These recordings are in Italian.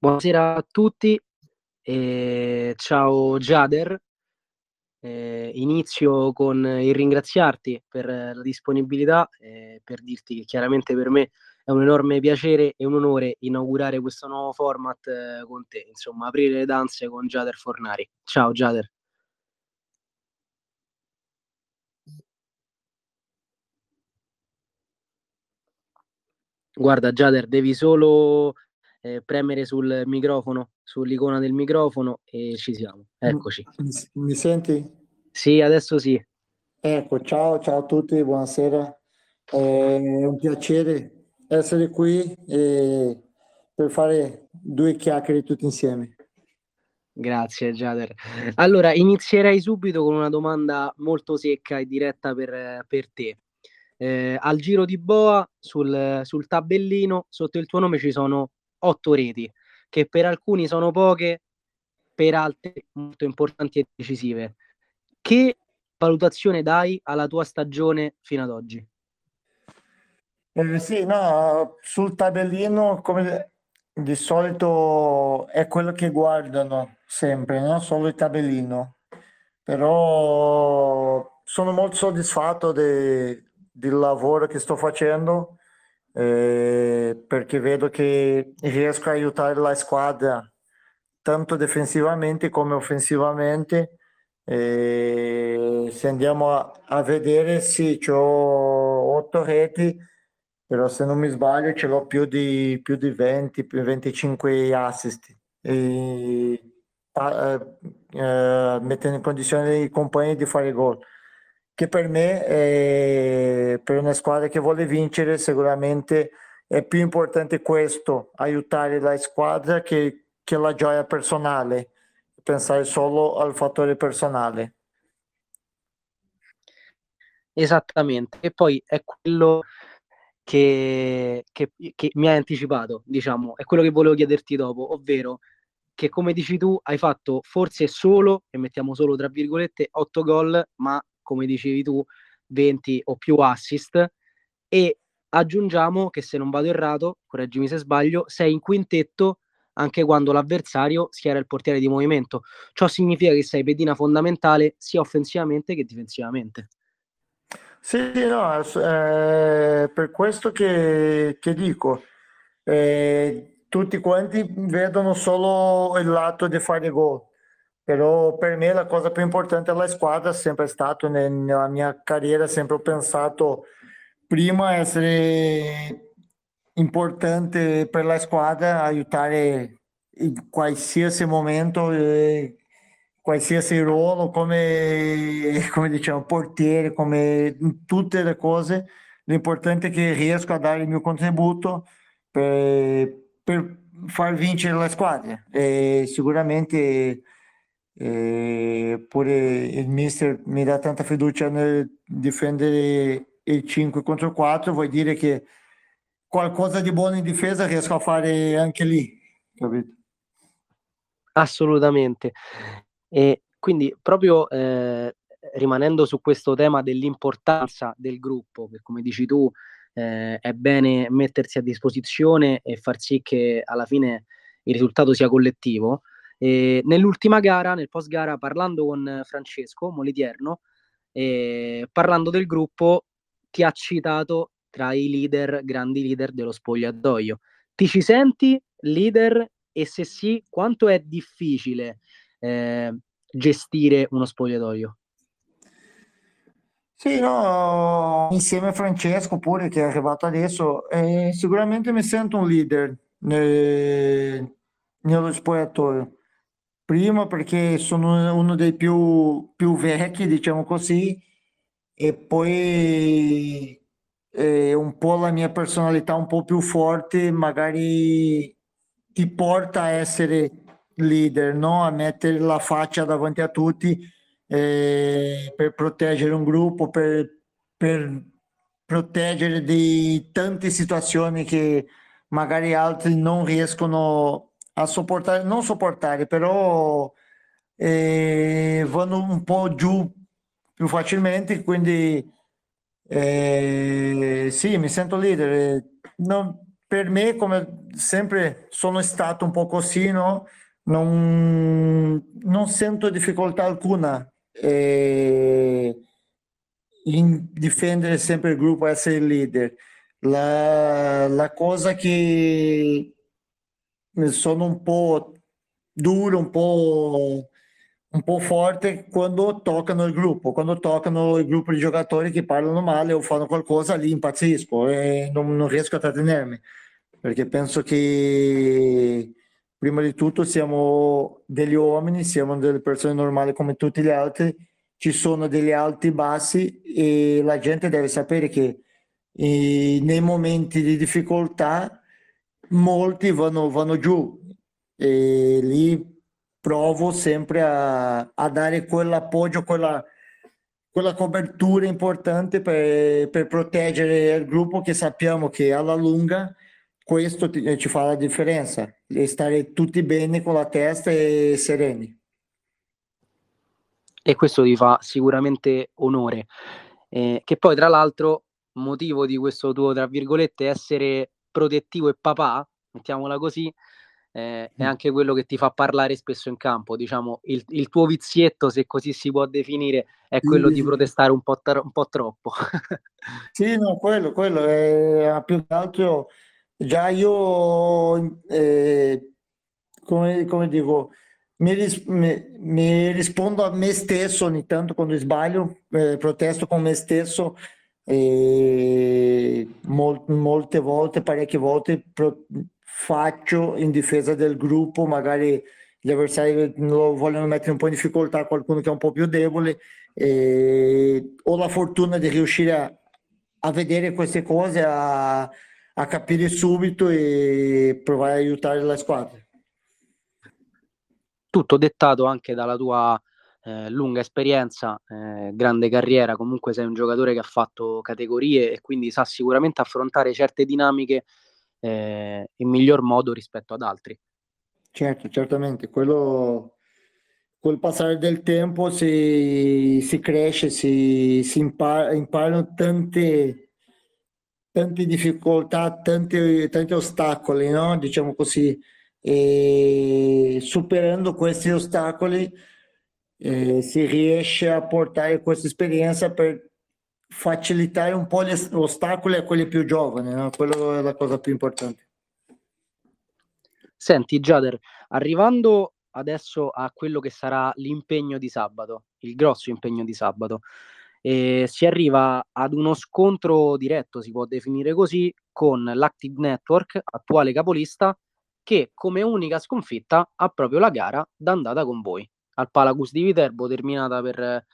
Buonasera a tutti, e ciao Jader. Eh, inizio con il ringraziarti per la disponibilità e per dirti che chiaramente per me è un enorme piacere e un onore inaugurare questo nuovo format eh, con te, insomma, aprire le danze con Jader Fornari. Ciao Jader. Guarda Jader, devi solo eh, premere sul microfono, sull'icona del microfono e ci siamo. Eccoci. Mi, senti? Sì, adesso sì. Ecco, ciao, ciao a tutti, buonasera. È un piacere essere qui e per fare due chiacchiere tutti insieme. Grazie Jader. Allora, inizierei subito con una domanda molto secca e diretta per, per te. Eh, al giro di boa, sul, sul tabellino, sotto il tuo nome ci sono otto reti, che per alcuni sono poche, per altri molto importanti e decisive. Che valutazione dai alla tua stagione fino ad oggi? Eh, sì, no, sul tabellino come di solito è quello che guardano sempre, no? Solo il tabellino. Però sono molto soddisfatto de, del lavoro che sto facendo eh, perché vedo che riesco a aiutare la squadra tanto defensivamente come offensivamente. Eh, se andiamo a, a vedere, sì, ho otto reti, però se non mi sbaglio ce l'ho più di, più di 20, più 25 assist. E, eh, eh, mettendo in condizione i compagni di fare gol che per me, è, per una squadra che vuole vincere, sicuramente è più importante questo, aiutare la squadra che, che la gioia personale, pensare solo al fattore personale. Esattamente, e poi è quello che, che, che, mi hai anticipato, diciamo, è quello che volevo chiederti dopo, ovvero che come dici tu hai fatto forse solo, e mettiamo solo tra virgolette, 8 gol, ma come dicevi tu, 20 o più assist e aggiungiamo che se non vado errato, correggimi se sbaglio, sei in quintetto anche quando l'avversario schiera il portiere di movimento. Ciò significa che sei pedina fondamentale sia offensivamente che difensivamente. Sì, no, eh, per questo che, che dico, eh, tutti quanti vedono solo il lato di fare gol però per me la cosa più importante è la squadra, sempre stato nella mia carriera, sempre ho pensato prima essere importante per la squadra, aiutare in qualsiasi momento, qualsiasi ruolo, come, come diciamo, portiere, come in tutte le cose. L'importante è che riesco a dare il mio contributo per, per far vincere la squadra. E sicuramente eppure il mister mi dà tanta fiducia nel difendere il 5 contro 4, vuol dire che qualcosa di buono in difesa riesco a fare anche lì, capito? Assolutamente. E quindi proprio eh, rimanendo su questo tema dell'importanza del gruppo, che come dici tu eh, è bene mettersi a disposizione e far sì che alla fine il risultato sia collettivo, e nell'ultima gara, nel post gara, parlando con Francesco Molitierno, eh, parlando del gruppo, ti ha citato tra i leader, grandi leader dello spogliatoio. Ti ci senti leader e se sì, quanto è difficile eh, gestire uno spogliatoio? Sì, no, insieme a Francesco pure che è arrivato adesso, eh, sicuramente mi sento un leader nel, nello spogliatoio. Prima perché sono uno dei più, più vecchi, diciamo così, e poi eh, un po' la mia personalità un po' più forte magari ti porta a essere leader, no? a mettere la faccia davanti a tutti eh, per proteggere un gruppo, per, per proteggere di tante situazioni che magari altri non riescono a sopportare, non sopportare, però eh, vanno un po' giù più facilmente, quindi eh, sì, mi sento leader. Non, per me, come sempre sono stato un po' così, no? non, non sento difficoltà alcuna eh, in difendere sempre il gruppo, essere leader. La, la cosa che sono un po' duro, un po', un po' forte quando toccano il gruppo, quando toccano il gruppo di giocatori che parlano male o fanno qualcosa, lì impazzisco e non, non riesco a trattenermi, perché penso che prima di tutto siamo degli uomini, siamo delle persone normali come tutti gli altri, ci sono degli alti e bassi e la gente deve sapere che eh, nei momenti di difficoltà molti vanno, vanno giù e lì provo sempre a, a dare quell'appoggio, quella, quella copertura importante per, per proteggere il gruppo che sappiamo che alla lunga questo ti, ci fa la differenza, stare tutti bene con la testa e sereni. E questo ti fa sicuramente onore. Eh, che poi, tra l'altro, motivo di questo tuo, tra virgolette, essere protettivo e papà, mettiamola così, eh, è mm. anche quello che ti fa parlare spesso in campo. Diciamo, il, il tuo vizietto, se così si può definire, è quello sì, di protestare un po', tra, un po troppo. sì, no, quello, quello è più che altro Già io, eh, come, come dico, mi, ris- mi, mi, rispondo a me stesso ogni tanto quando sbaglio, eh, protesto con me stesso e mol- molte volte, parecchie volte pro- faccio in difesa del gruppo, magari gli avversari lo vogliono mettere un po' in difficoltà, qualcuno che è un po' più debole, e ho la fortuna di riuscire a, a vedere queste cose, a a capire subito e provare a aiutare la squadra. Tutto dettato anche dalla tua eh, lunga esperienza, eh, grande carriera, comunque sei un giocatore che ha fatto categorie e quindi sa sicuramente affrontare certe dinamiche eh, in miglior modo rispetto ad altri. Certo, certamente, quello col passare del tempo si, si cresce, si, si impara, imparano tante tante difficoltà, tanti, tanti ostacoli, no? diciamo così, e superando questi ostacoli eh, si riesce a portare questa esperienza per facilitare un po' gli ostacoli a quelli più giovani, no? quello è la cosa più importante. Senti Jader, arrivando adesso a quello che sarà l'impegno di sabato, il grosso impegno di sabato, e si arriva ad uno scontro diretto, si può definire così, con l'Active Network, attuale capolista, che come unica sconfitta ha proprio la gara d'andata con voi al Palacus di Viterbo, terminata per,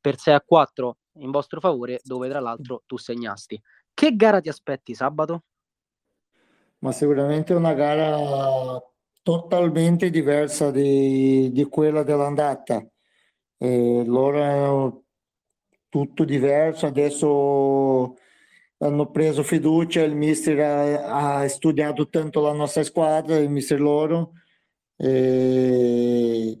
per 6 a 4 in vostro favore, dove tra l'altro tu segnasti. Che gara ti aspetti sabato? Ma sicuramente una gara totalmente diversa di, di quella dell'andata. Eh, loro tutto diverso, adesso hanno preso fiducia, il mister ha, ha studiato tanto la nostra squadra, il mister loro, e,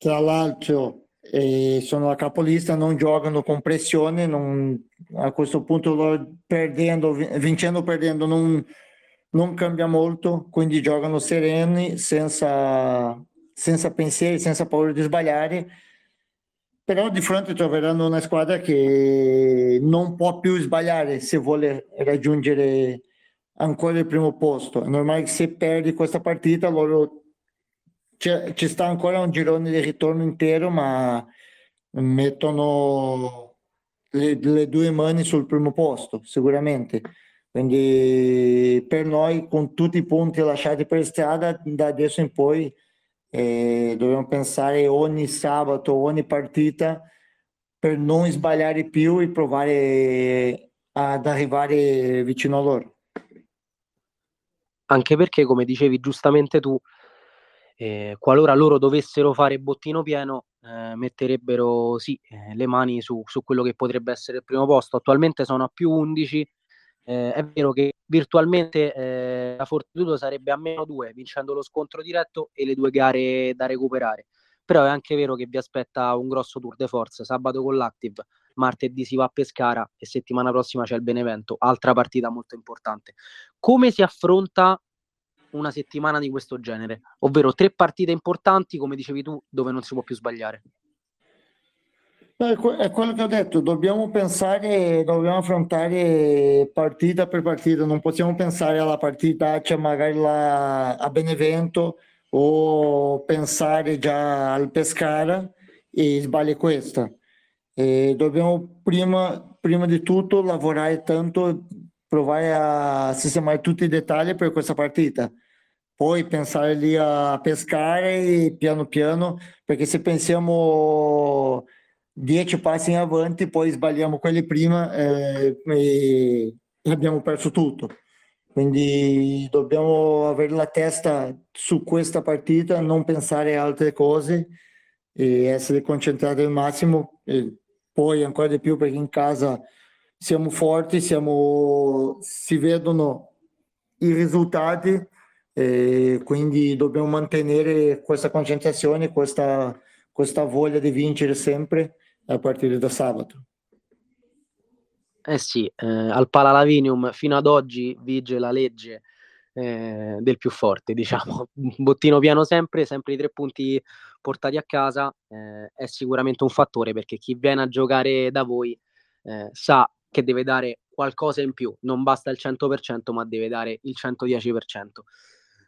tra l'altro e sono la capolista, non giocano con pressione, non, a questo punto loro perdendo, vincendo o perdendo non, non cambia molto, quindi giocano sereni, senza, senza pensieri, senza paura di sbagliare però di fronte troveranno una squadra che non può più sbagliare se vuole raggiungere ancora il primo posto. È normale che se perdi questa partita loro ci sta ancora un girone di ritorno intero, ma mettono le, le due mani sul primo posto, sicuramente. Quindi per noi, con tutti i punti lasciati per strada, da adesso in poi e dobbiamo pensare ogni sabato, ogni partita per non sbagliare più e provare ad arrivare vicino a loro. Anche perché, come dicevi giustamente tu, eh, qualora loro dovessero fare bottino pieno, eh, metterebbero sì, eh, le mani su, su, quello che potrebbe essere il primo posto. Attualmente sono a più 11 eh, è vero che virtualmente eh, la Fortitudo sarebbe a meno 2 vincendo lo scontro diretto e le due gare da recuperare. però è anche vero che vi aspetta un grosso tour de force sabato con l'Active, martedì si va a Pescara e settimana prossima c'è il Benevento, altra partita molto importante. Come si affronta una settimana di questo genere, ovvero tre partite importanti, come dicevi tu, dove non si può più sbagliare? È quello che ho detto, dobbiamo pensare, dobbiamo affrontare partita per partita, non possiamo pensare alla partita, cioè magari la, a Benevento o pensare già al Pescara e sbagli questa. E dobbiamo prima, prima di tutto lavorare tanto, provare a sistemare tutti i dettagli per questa partita. Poi pensare lì a pescare piano piano, perché se pensiamo dieci passi in avanti, poi sbagliamo quelli prima eh, e abbiamo perso tutto. Quindi dobbiamo avere la testa su questa partita, non pensare a altre cose e essere concentrati al massimo. E poi ancora di più perché in casa siamo forti, siamo, si vedono i risultati e quindi dobbiamo mantenere questa concentrazione, questa, questa voglia di vincere sempre a partire da sabato. Eh sì, eh, al Palalavinium fino ad oggi vige la legge eh, del più forte, diciamo, bottino piano sempre, sempre i tre punti portati a casa, eh, è sicuramente un fattore perché chi viene a giocare da voi eh, sa che deve dare qualcosa in più, non basta il 100% ma deve dare il 110%.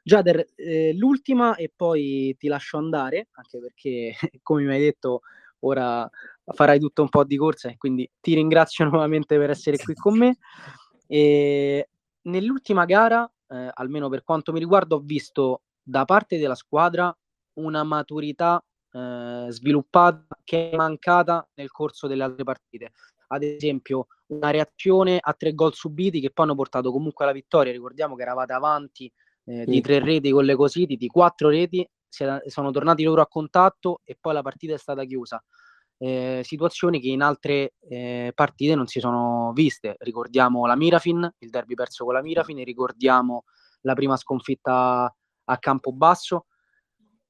Jader, eh, l'ultima e poi ti lascio andare, anche perché come mi hai detto ora farai tutto un po' di corsa quindi ti ringrazio nuovamente per essere qui con me. E nell'ultima gara, eh, almeno per quanto mi riguarda, ho visto da parte della squadra una maturità eh, sviluppata che è mancata nel corso delle altre partite. Ad esempio, una reazione a tre gol subiti che poi hanno portato comunque alla vittoria. Ricordiamo che eravate avanti eh, di tre reti con le cositi, di quattro reti, sono tornati loro a contatto e poi la partita è stata chiusa. Eh, situazioni che in altre eh, partite non si sono viste. Ricordiamo la Mirafin, il derby perso con la Mirafin, ricordiamo la prima sconfitta a Campobasso.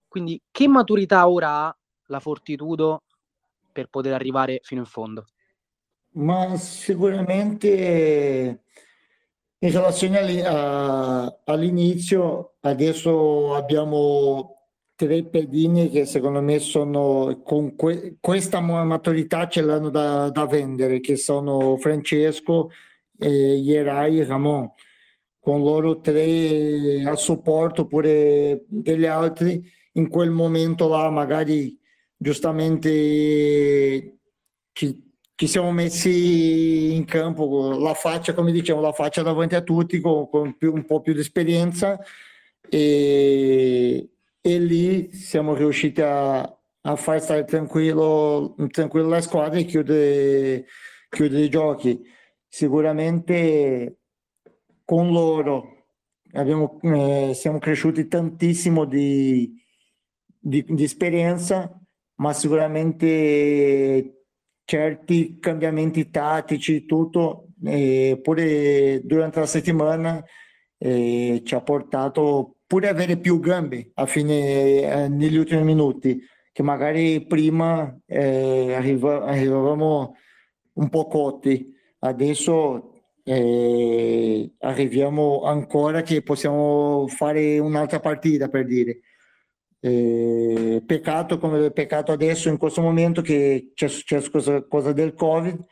Quindi che maturità ora ha la Fortitudo per poter arrivare fino in fondo? Ma sicuramente in relazione all'inizio, adesso abbiamo tre pedini che secondo me sono con que- questa maturità ce l'hanno da, da, vendere, che sono Francesco, eh, Ierai e Ramon. Con loro tre a supporto pure degli altri, in quel momento là magari giustamente ci, ci siamo messi in campo la faccia, come diciamo, la faccia davanti a tutti con, con più, un po' più di esperienza e, e lì siamo riusciti a, a far stare tranquillo, tranquillo la squadra e chiudere, chiudere i giochi. Sicuramente con loro abbiamo, eh, siamo cresciuti tantissimo di, di, di esperienza, ma sicuramente certi cambiamenti tattici, tutto, pure durante la settimana eh, ci ha portato pure avere più gambe a fine, eh, negli ultimi minuti, che magari prima eh, arriva, arrivavamo un po' cotti, adesso eh, arriviamo ancora che possiamo fare un'altra partita per dire. Eh, peccato come peccato adesso in questo momento che c'è successo cosa, cosa del Covid,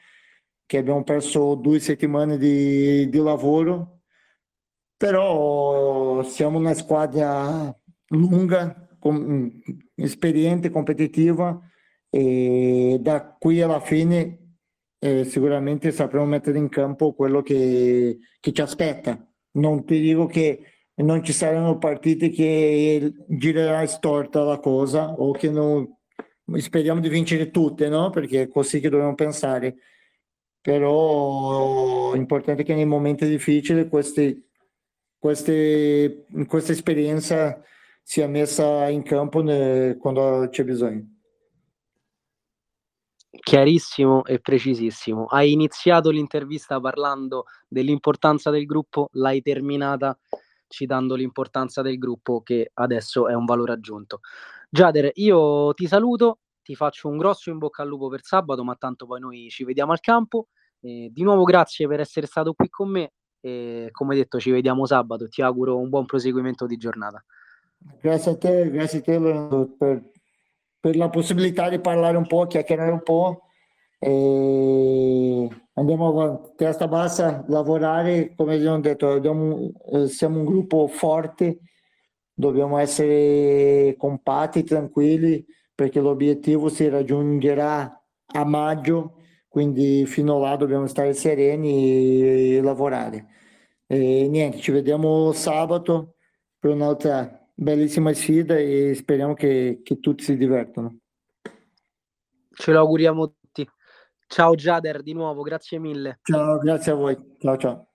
che abbiamo perso due settimane di, di lavoro però siamo una squadra lunga, com- esperiente, competitiva e da qui alla fine eh, sicuramente sapremo mettere in campo quello che, che, ci aspetta. Non ti dico che non ci saranno partite che girerà storta la cosa o che non speriamo di vincere tutte, no? Perché è così che dobbiamo pensare. Però è importante che nei momenti difficili questi queste, questa esperienza sia messa in campo ne, quando c'è bisogno. Chiarissimo e precisissimo. Hai iniziato l'intervista parlando dell'importanza del gruppo, l'hai terminata citando l'importanza del gruppo che adesso è un valore aggiunto. Giader, io ti saluto, ti faccio un grosso in bocca al lupo per sabato, ma tanto poi noi ci vediamo al campo. Eh, di nuovo grazie per essere stato qui con me e come detto ci vediamo sabato, ti auguro un buon proseguimento di giornata. Grazie a te, grazie a te per, per la possibilità di parlare un po', chiacchierare un po' e andiamo avanti, testa bassa, lavorare, come abbiamo detto, abbiamo, eh, siamo un gruppo forte, dobbiamo essere compatti, tranquilli, perché l'obiettivo si raggiungerà a maggio, quindi fino là dobbiamo stare sereni e lavorare. E niente, ci vediamo sabato per un'altra bellissima sfida e speriamo che, che tutti si divertano. Ce lo auguriamo tutti. Ciao Jader di nuovo, grazie mille. Ciao, grazie a voi. Ciao ciao.